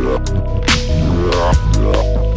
Yeah. Yeah. Yeah.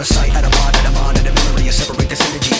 out of sight, out of mind, out of mind, out of memory, and separate this energy.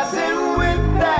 passing with that.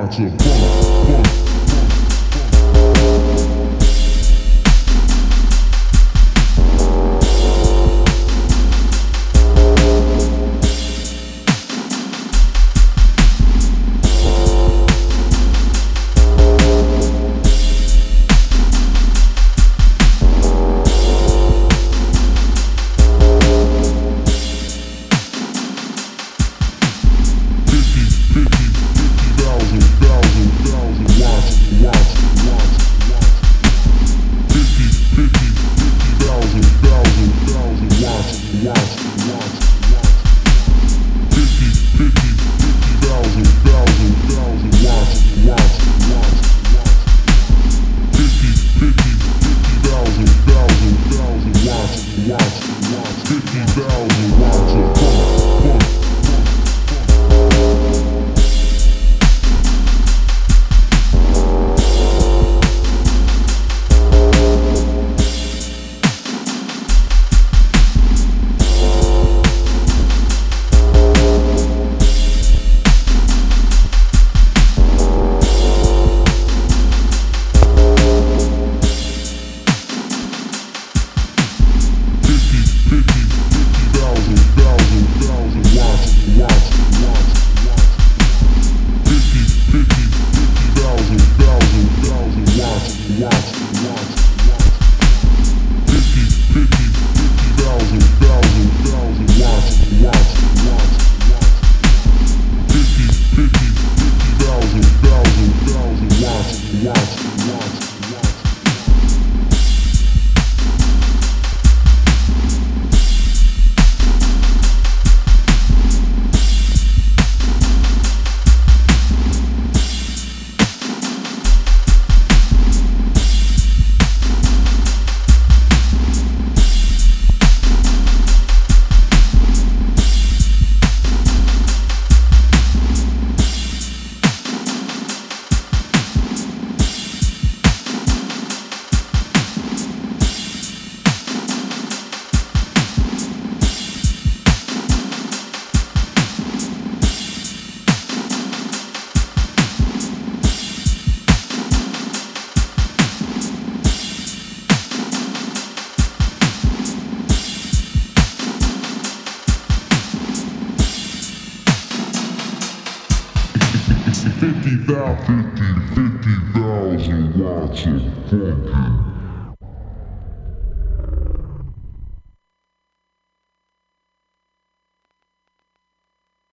Norte.